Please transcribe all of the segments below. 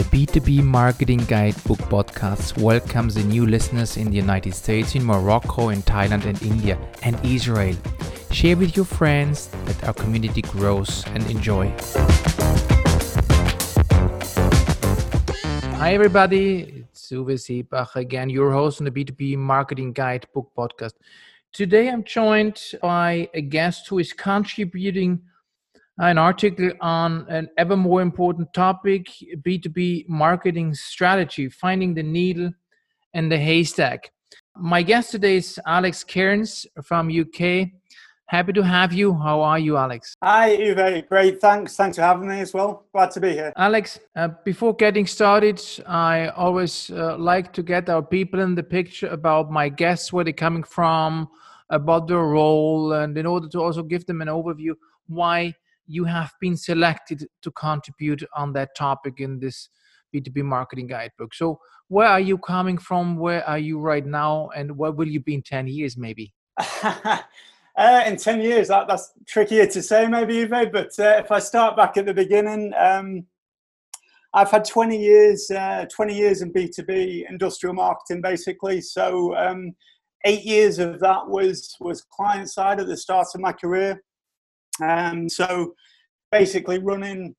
The B2B Marketing Guidebook podcast welcomes the new listeners in the United States, in Morocco, in Thailand, and India, and Israel. Share with your friends that our community grows and enjoy. Hi, everybody. It's Uwe Seebacher again, your host on the B2B Marketing Guidebook podcast. Today, I'm joined by a guest who is contributing an article on an ever more important topic B2B marketing strategy, finding the needle and the haystack. My guest today is Alex Cairns from UK. Happy to have you. How are you, Alex? Hi, Uwe. Great. Thanks. Thanks for having me as well. Glad to be here. Alex, uh, before getting started, I always uh, like to get our people in the picture about my guests, where they're coming from, about their role, and in order to also give them an overview why you have been selected to contribute on that topic in this B2B marketing guidebook. So, where are you coming from? Where are you right now? And where will you be in 10 years, maybe? uh, in 10 years, that, that's trickier to say, maybe, Uwe. But uh, if I start back at the beginning, um, I've had 20 years, uh, 20 years in B2B industrial marketing, basically. So, um, eight years of that was was client side at the start of my career. Um, so basically running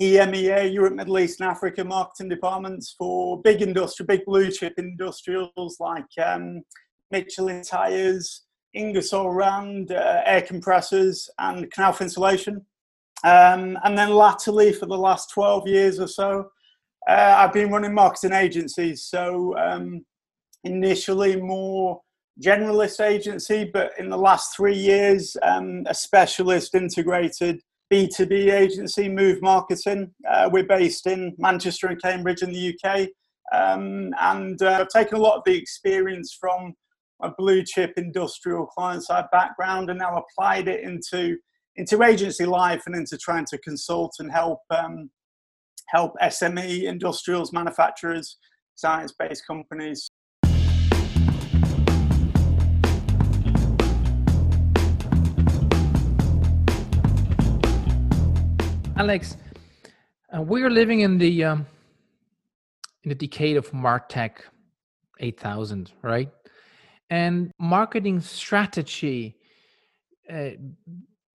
EMEA, Europe, Middle East, and Africa marketing departments for big industry, big blue chip industrials like um, Michelin tires, Ingersoll Rand, uh, air compressors, and Knauf insulation. Um, and then latterly, for the last 12 years or so, uh, I've been running marketing agencies. So um, initially more generalist agency, but in the last three years, um, a specialist integrated B2B agency, Move Marketing. Uh, we're based in Manchester and Cambridge in the UK. Um, and uh, I've taken a lot of the experience from a blue chip industrial client side background and now applied it into, into agency life and into trying to consult and help, um, help SME industrials, manufacturers, science based companies Alex, uh, we're living in the um, in the decade of Martech 8000, right? And marketing strategy, uh,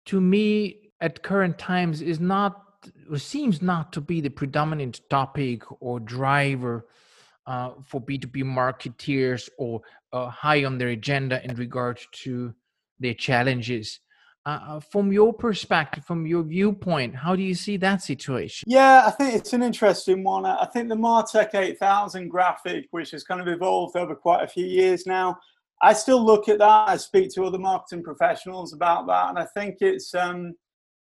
to me, at current times, is not or seems not to be the predominant topic or driver uh, for B2B marketeers or uh, high on their agenda in regard to their challenges. Uh, uh, from your perspective, from your viewpoint, how do you see that situation? Yeah, I think it's an interesting one. I think the Martech 8000 graphic, which has kind of evolved over quite a few years now, I still look at that. I speak to other marketing professionals about that, and I think it's um,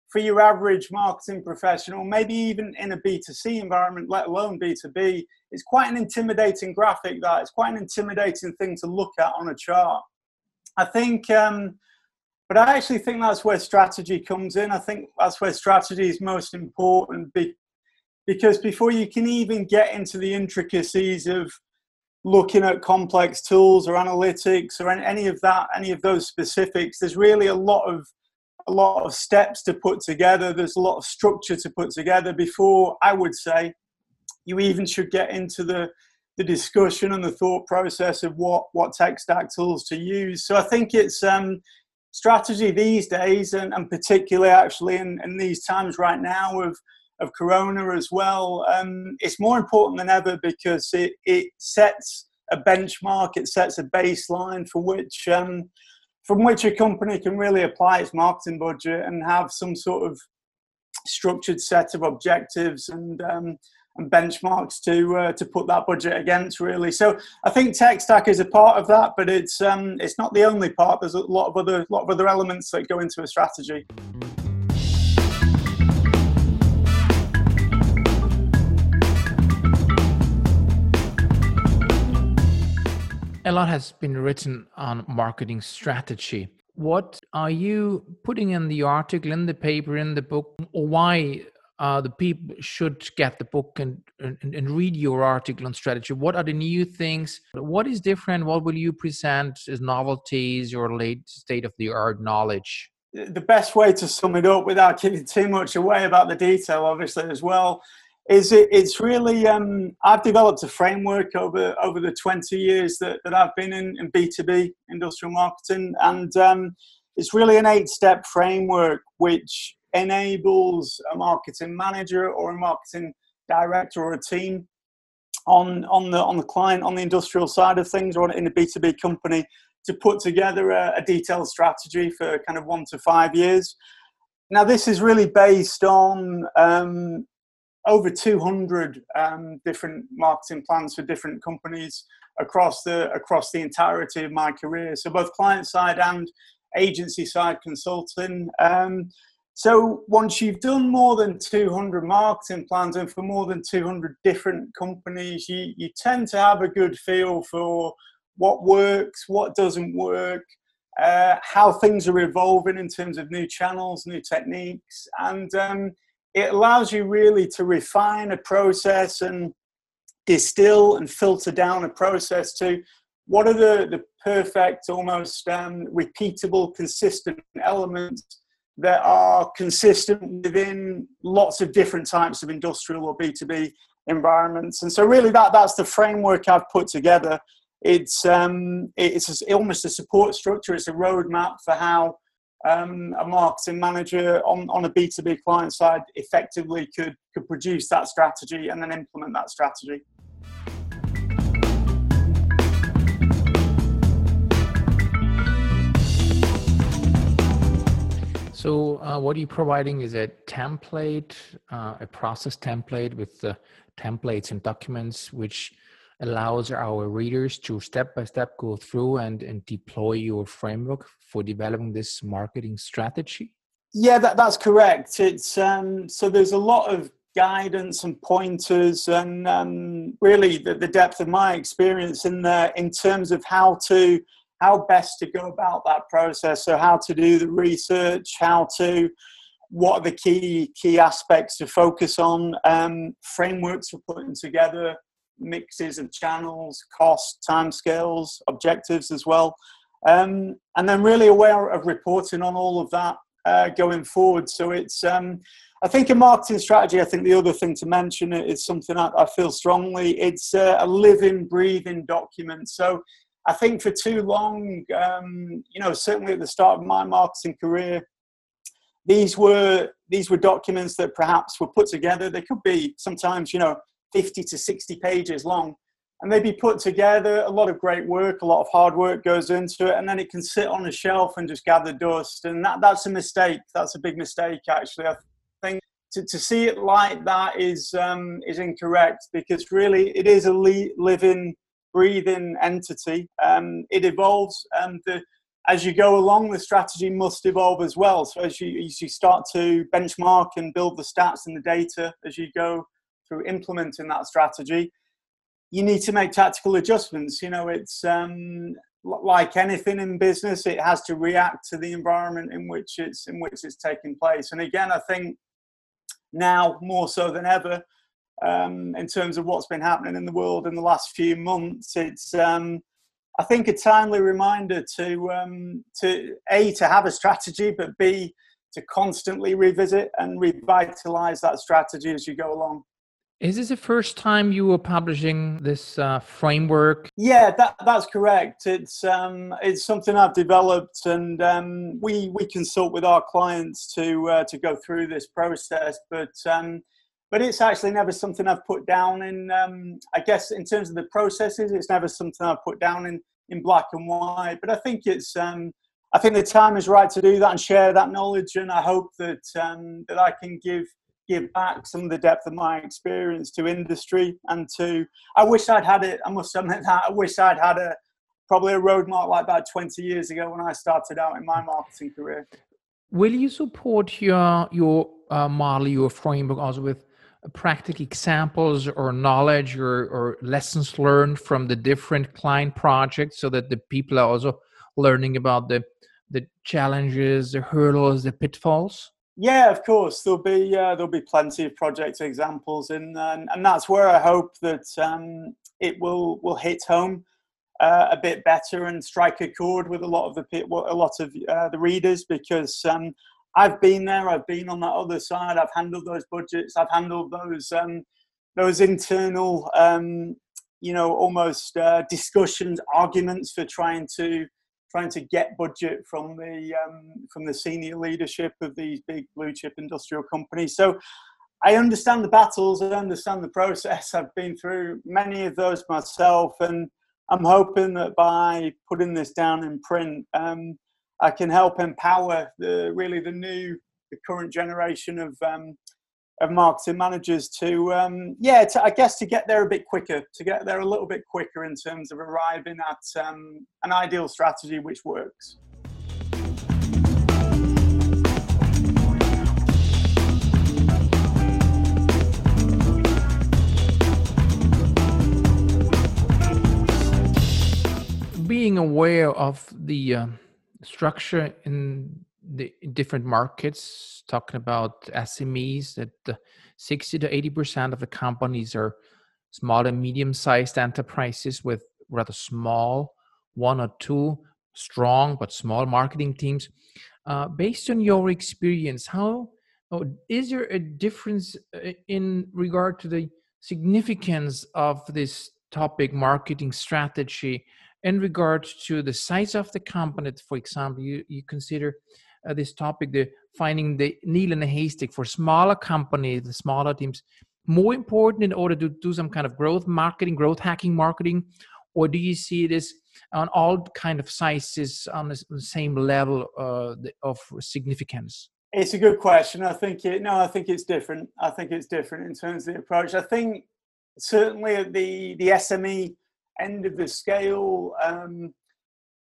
for your average marketing professional, maybe even in a B2C environment, let alone B2B, it's quite an intimidating graphic. That it's quite an intimidating thing to look at on a chart. I think. Um, but I actually think that's where strategy comes in. I think that's where strategy is most important because before you can even get into the intricacies of looking at complex tools or analytics or any of that, any of those specifics, there's really a lot of a lot of steps to put together. There's a lot of structure to put together before I would say you even should get into the the discussion and the thought process of what what tech stack tools to use. So I think it's um, strategy these days, and, and particularly actually in, in, these times right now of, of Corona as well, um, it's more important than ever because it, it sets a benchmark, it sets a baseline for which um, from which a company can really apply its marketing budget and have some sort of structured set of objectives and um, and benchmarks to uh, to put that budget against really. So i think tech stack is a part of that but it's um, it's not the only part. There's a lot of other lot of other elements that go into a strategy. A lot has been written on marketing strategy. What are you putting in the article in the paper in the book? Or why uh, the people should get the book and, and, and read your article on strategy. What are the new things? What is different? What will you present as novelties, or late state of the art knowledge? The best way to sum it up without giving too much away about the detail, obviously, as well, is it, it's really um, I've developed a framework over over the 20 years that, that I've been in, in B2B industrial marketing and um, it's really an eight step framework which enables a marketing manager or a marketing director or a team on on the on the client on the industrial side of things or in a B2B company to put together a, a detailed strategy for kind of one to five years. Now, this is really based on um, over 200 um, different marketing plans for different companies across the across the entirety of my career. So both client side and agency side consulting. Um, so once you've done more than 200 marketing plans and for more than 200 different companies, you, you tend to have a good feel for what works, what doesn't work, uh, how things are evolving in terms of new channels, new techniques, and um, it allows you really to refine a process and distill and filter down a process to what are the, the perfect, almost um, repeatable, consistent elements that are consistent within lots of different types of industrial or B2B environments. And so, really, that, that's the framework I've put together. It's, um, it's almost a support structure, it's a roadmap for how um, a marketing manager on, on a B2B client side effectively could, could produce that strategy and then implement that strategy. So, uh, what are you providing? Is a template, uh, a process template with the templates and documents, which allows our readers to step by step go through and, and deploy your framework for developing this marketing strategy? Yeah, that, that's correct. It's um, so there's a lot of guidance and pointers, and um, really the, the depth of my experience in there in terms of how to how best to go about that process. So how to do the research, how to what are the key key aspects to focus on, um, frameworks for putting together mixes of channels, cost, timescales, objectives as well. Um, and then really aware of reporting on all of that uh, going forward. So it's, um, I think, a marketing strategy. I think the other thing to mention is something I, I feel strongly. It's uh, a living, breathing document. So I think for too long, um, you know, certainly at the start of my marketing career, these were these were documents that perhaps were put together. They could be sometimes, you know, 50 to 60 pages long and they'd be put together. A lot of great work, a lot of hard work goes into it, and then it can sit on a shelf and just gather dust. And that, that's a mistake. That's a big mistake, actually. I think to, to see it like that is um, is incorrect because really it is a li- living, breathing entity. Um, it evolves, and the, as you go along, the strategy must evolve as well. So as you as you start to benchmark and build the stats and the data as you go through implementing that strategy, you need to make tactical adjustments. You know, it's um, like anything in business; it has to react to the environment in which it's in which it's taking place. And again, I think now more so than ever, um, in terms of what's been happening in the world in the last few months, it's um, I think a timely reminder to um, to a to have a strategy, but b to constantly revisit and revitalize that strategy as you go along. Is this the first time you were publishing this uh, framework? Yeah, that, that's correct. It's um, it's something I've developed, and um, we we consult with our clients to uh, to go through this process. But um, but it's actually never something I've put down in. Um, I guess in terms of the processes, it's never something I've put down in in black and white. But I think it's um, I think the time is right to do that and share that knowledge, and I hope that um, that I can give give back some of the depth of my experience to industry and to I wish I'd had it I must admit that I wish I'd had a probably a roadmap like that 20 years ago when I started out in my marketing career. Will you support your your uh, model, your framework also with practical examples or knowledge or, or lessons learned from the different client projects so that the people are also learning about the the challenges, the hurdles, the pitfalls? Yeah, of course. There'll be uh, there'll be plenty of project examples, and and, and that's where I hope that um, it will will hit home uh, a bit better and strike a chord with a lot of the a lot of uh, the readers because um, I've been there. I've been on that other side. I've handled those budgets. I've handled those um, those internal, um, you know, almost uh, discussions, arguments for trying to trying to get budget from the um, from the senior leadership of these big blue chip industrial companies. So I understand the battles. I understand the process. I've been through many of those myself, and I'm hoping that by putting this down in print, um, I can help empower the really the new, the current generation of um, of marketing managers to um, yeah, to, I guess to get there a bit quicker, to get there a little bit quicker in terms of arriving at um, an ideal strategy which works. being aware of the uh, structure in the different markets, talking about SMEs, that uh, 60 to 80% of the companies are small and medium sized enterprises with rather small, one or two strong but small marketing teams. Uh, based on your experience, how oh, is there a difference uh, in regard to the significance of this topic, marketing strategy, in regard to the size of the company, for example, you, you consider uh, this topic, the finding the needle in a haystack for smaller companies, the smaller teams, more important in order to do some kind of growth marketing, growth hacking marketing, or do you see this on all kind of sizes on the same level uh, of significance? It's a good question. I think it. No, I think it's different. I think it's different in terms of the approach. I think certainly the the SME end of the scale. Um,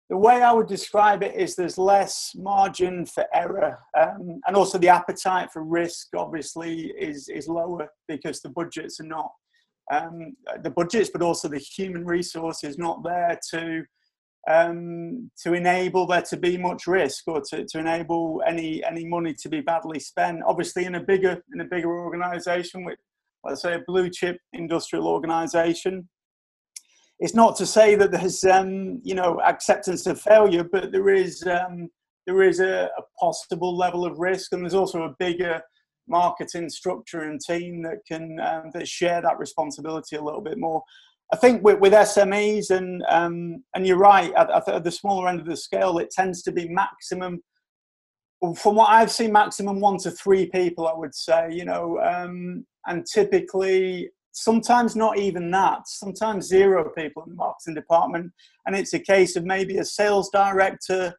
the way I would describe it is there's less margin for error, um, and also the appetite for risk obviously is is lower because the budgets are not um, the budgets, but also the human resource is not there to um, to enable there to be much risk or to, to enable any any money to be badly spent. Obviously, in a bigger in a bigger organisation with let's say a blue chip industrial organisation, it's not to say that there's um, you know acceptance of failure, but there is um, there is a, a, possible level of risk, and there's also a bigger marketing structure and team that can um, that share that responsibility a little bit more. I think with, with SMEs and um, and you're right at, at, the smaller end of the scale, it tends to be maximum. From what I've seen, maximum one to three people, I would say. You know, um, and typically sometimes not even that, sometimes zero people in the marketing department. And it's a case of maybe a sales director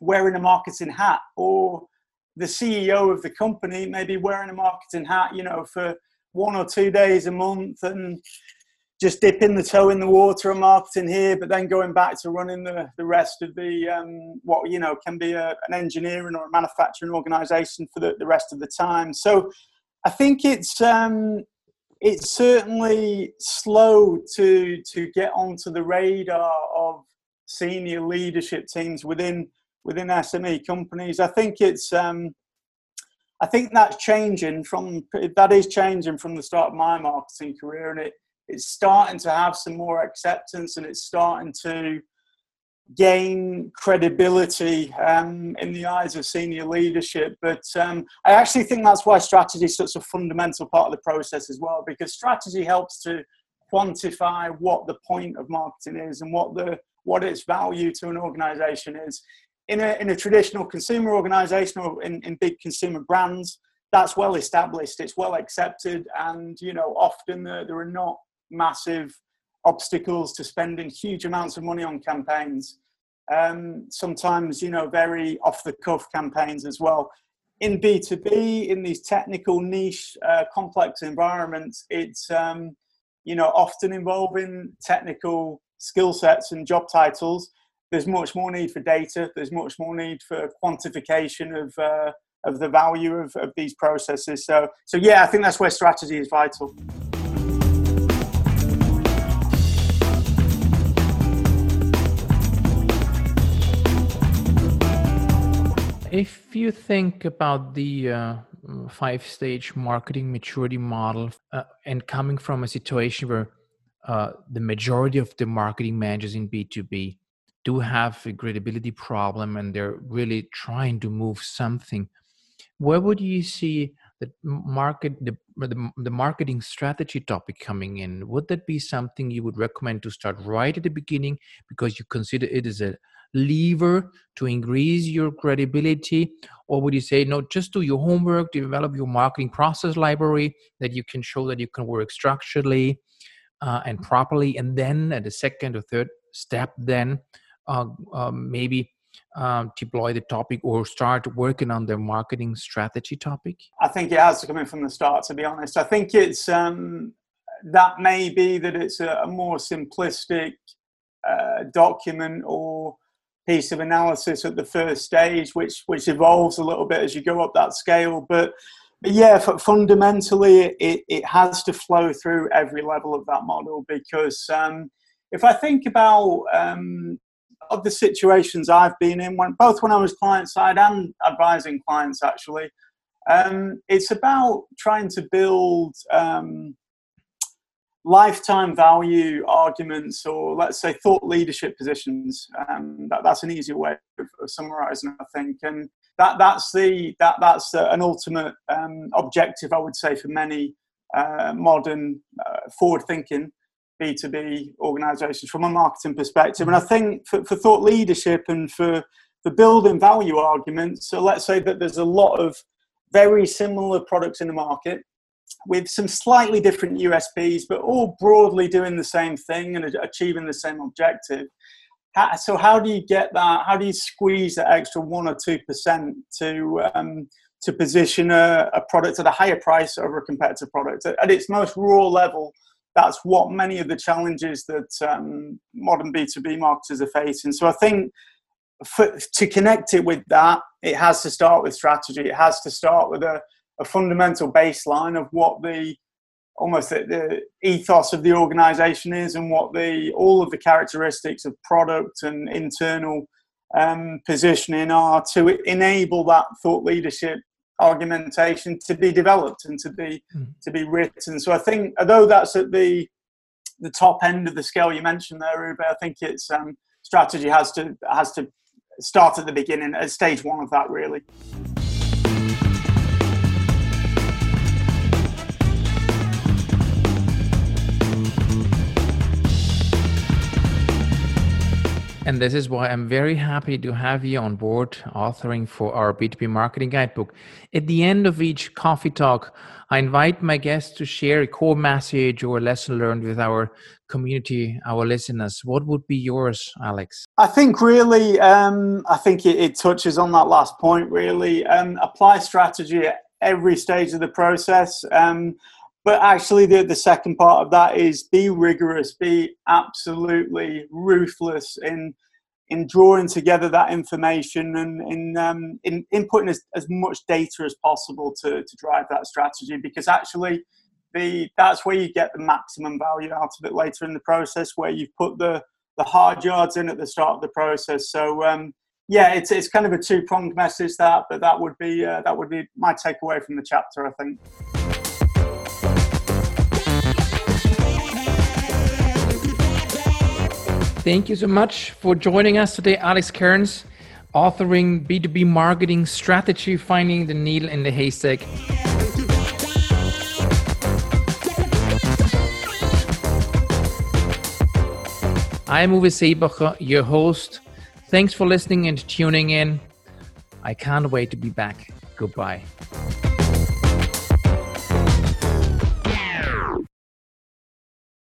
wearing a marketing hat or the CEO of the company maybe wearing a marketing hat, you know, for one or two days a month and just dipping the toe in the water of marketing here, but then going back to running the, the rest of the um, what you know can be a, an engineering or a manufacturing organization for the, the rest of the time. So I think it's um, it's certainly slow to to get onto the radar of senior leadership teams within within SME companies. I think it's um, I think that's changing from that is changing from the start of my marketing career, and it it's starting to have some more acceptance, and it's starting to gain credibility um, in the eyes of senior leadership. But um, I actually think that's why strategy is such a fundamental part of the process as well, because strategy helps to quantify what the point of marketing is and what the what its value to an organization is. In a, in a traditional consumer organization or in, in big consumer brands, that's well established, it's well accepted, and you know often there, there are not massive obstacles to spending huge amounts of money on campaigns. Um, sometimes, you know, very off the cuff campaigns as well. In B2B, in these technical niche, uh, complex environments, it's, um, you know, often involving technical skill sets and job titles. There's much more need for data. There's much more need for quantification of, uh, of the value of, of these processes. So, so yeah, I think that's where strategy is vital. If you think about the uh, five stage marketing maturity model uh, and coming from a situation where uh, the majority of the marketing managers in B2B do have a credibility problem and they're really trying to move something where would you see the market the, the, the marketing strategy topic coming in? Would that be something you would recommend to start right at the beginning because you consider it as a lever to increase your credibility? Or would you say no just do your homework develop your marketing process library that you can show that you can work structurally uh, and properly and then at the second or third step then uh, uh, maybe um, deploy the topic or start working on the marketing strategy topic i think it has to come in from the start to be honest. I think it's um, that may be that it's a, a more simplistic uh, document or piece of analysis at the first stage, which which evolves a little bit as you go up that scale. But, but yeah, fundamentally, it, it has to flow through every level of that model because um, if I think about um, of the situations I've been in, when, both when I was client side and advising clients, actually, um, it's about trying to build um, lifetime value arguments or let's say thought leadership positions. Um, that, that's an easier way of, of, summarizing i think. And that that's the that that's the, an ultimate um, objective i would say for many uh, modern uh, forward thinking b2b organizations from a marketing perspective. And i think for, for thought leadership and for the building value arguments so let's say that there's a lot of very similar products in the market with some slightly different USPs, but all broadly doing the same thing and achieving the same objective. So how do you get that? How do you squeeze that extra one or two percent to um, to position a, a, product at a higher price over a competitive product at its most raw level? That's what many of the challenges that um, modern B two B marketers are facing. So I think for, to connect it with that, it has to start with strategy. It has to start with a a fundamental baseline of what the almost the, the, ethos of the organization is and what the all of the characteristics of product and internal um, positioning are to enable that thought leadership argumentation to be developed and to be mm. to be written so i think although that's at the the top end of the scale you mentioned there Uwe, i think it's um, strategy has to has to start at the beginning at stage one of that really And this is why I'm very happy to have you on board authoring for our B2B marketing guidebook. At the end of each coffee talk, I invite my guests to share a core message or lesson learned with our community, our listeners. What would be yours, Alex? I think really, um, I think it, it, touches on that last point, really. Um, apply strategy at every stage of the process. Um, but actually the, the second part of that is be rigorous be absolutely ruthless in in drawing together that information and in um, in inputting as, as much data as possible to, to drive that strategy. Because actually the that's where you get the maximum value out of it later in the process where you've put the the hard yards in at the start of the process. So um, yeah it's, it's kind of a two-pronged message that but that would be uh, that would be my takeaway from the chapter i think Thank you so much for joining us today, Alex Cairns, authoring B2B marketing strategy, finding the needle in the haystack. I'm Uwe Seebacher, your host. Thanks for listening and tuning in. I can't wait to be back. Goodbye.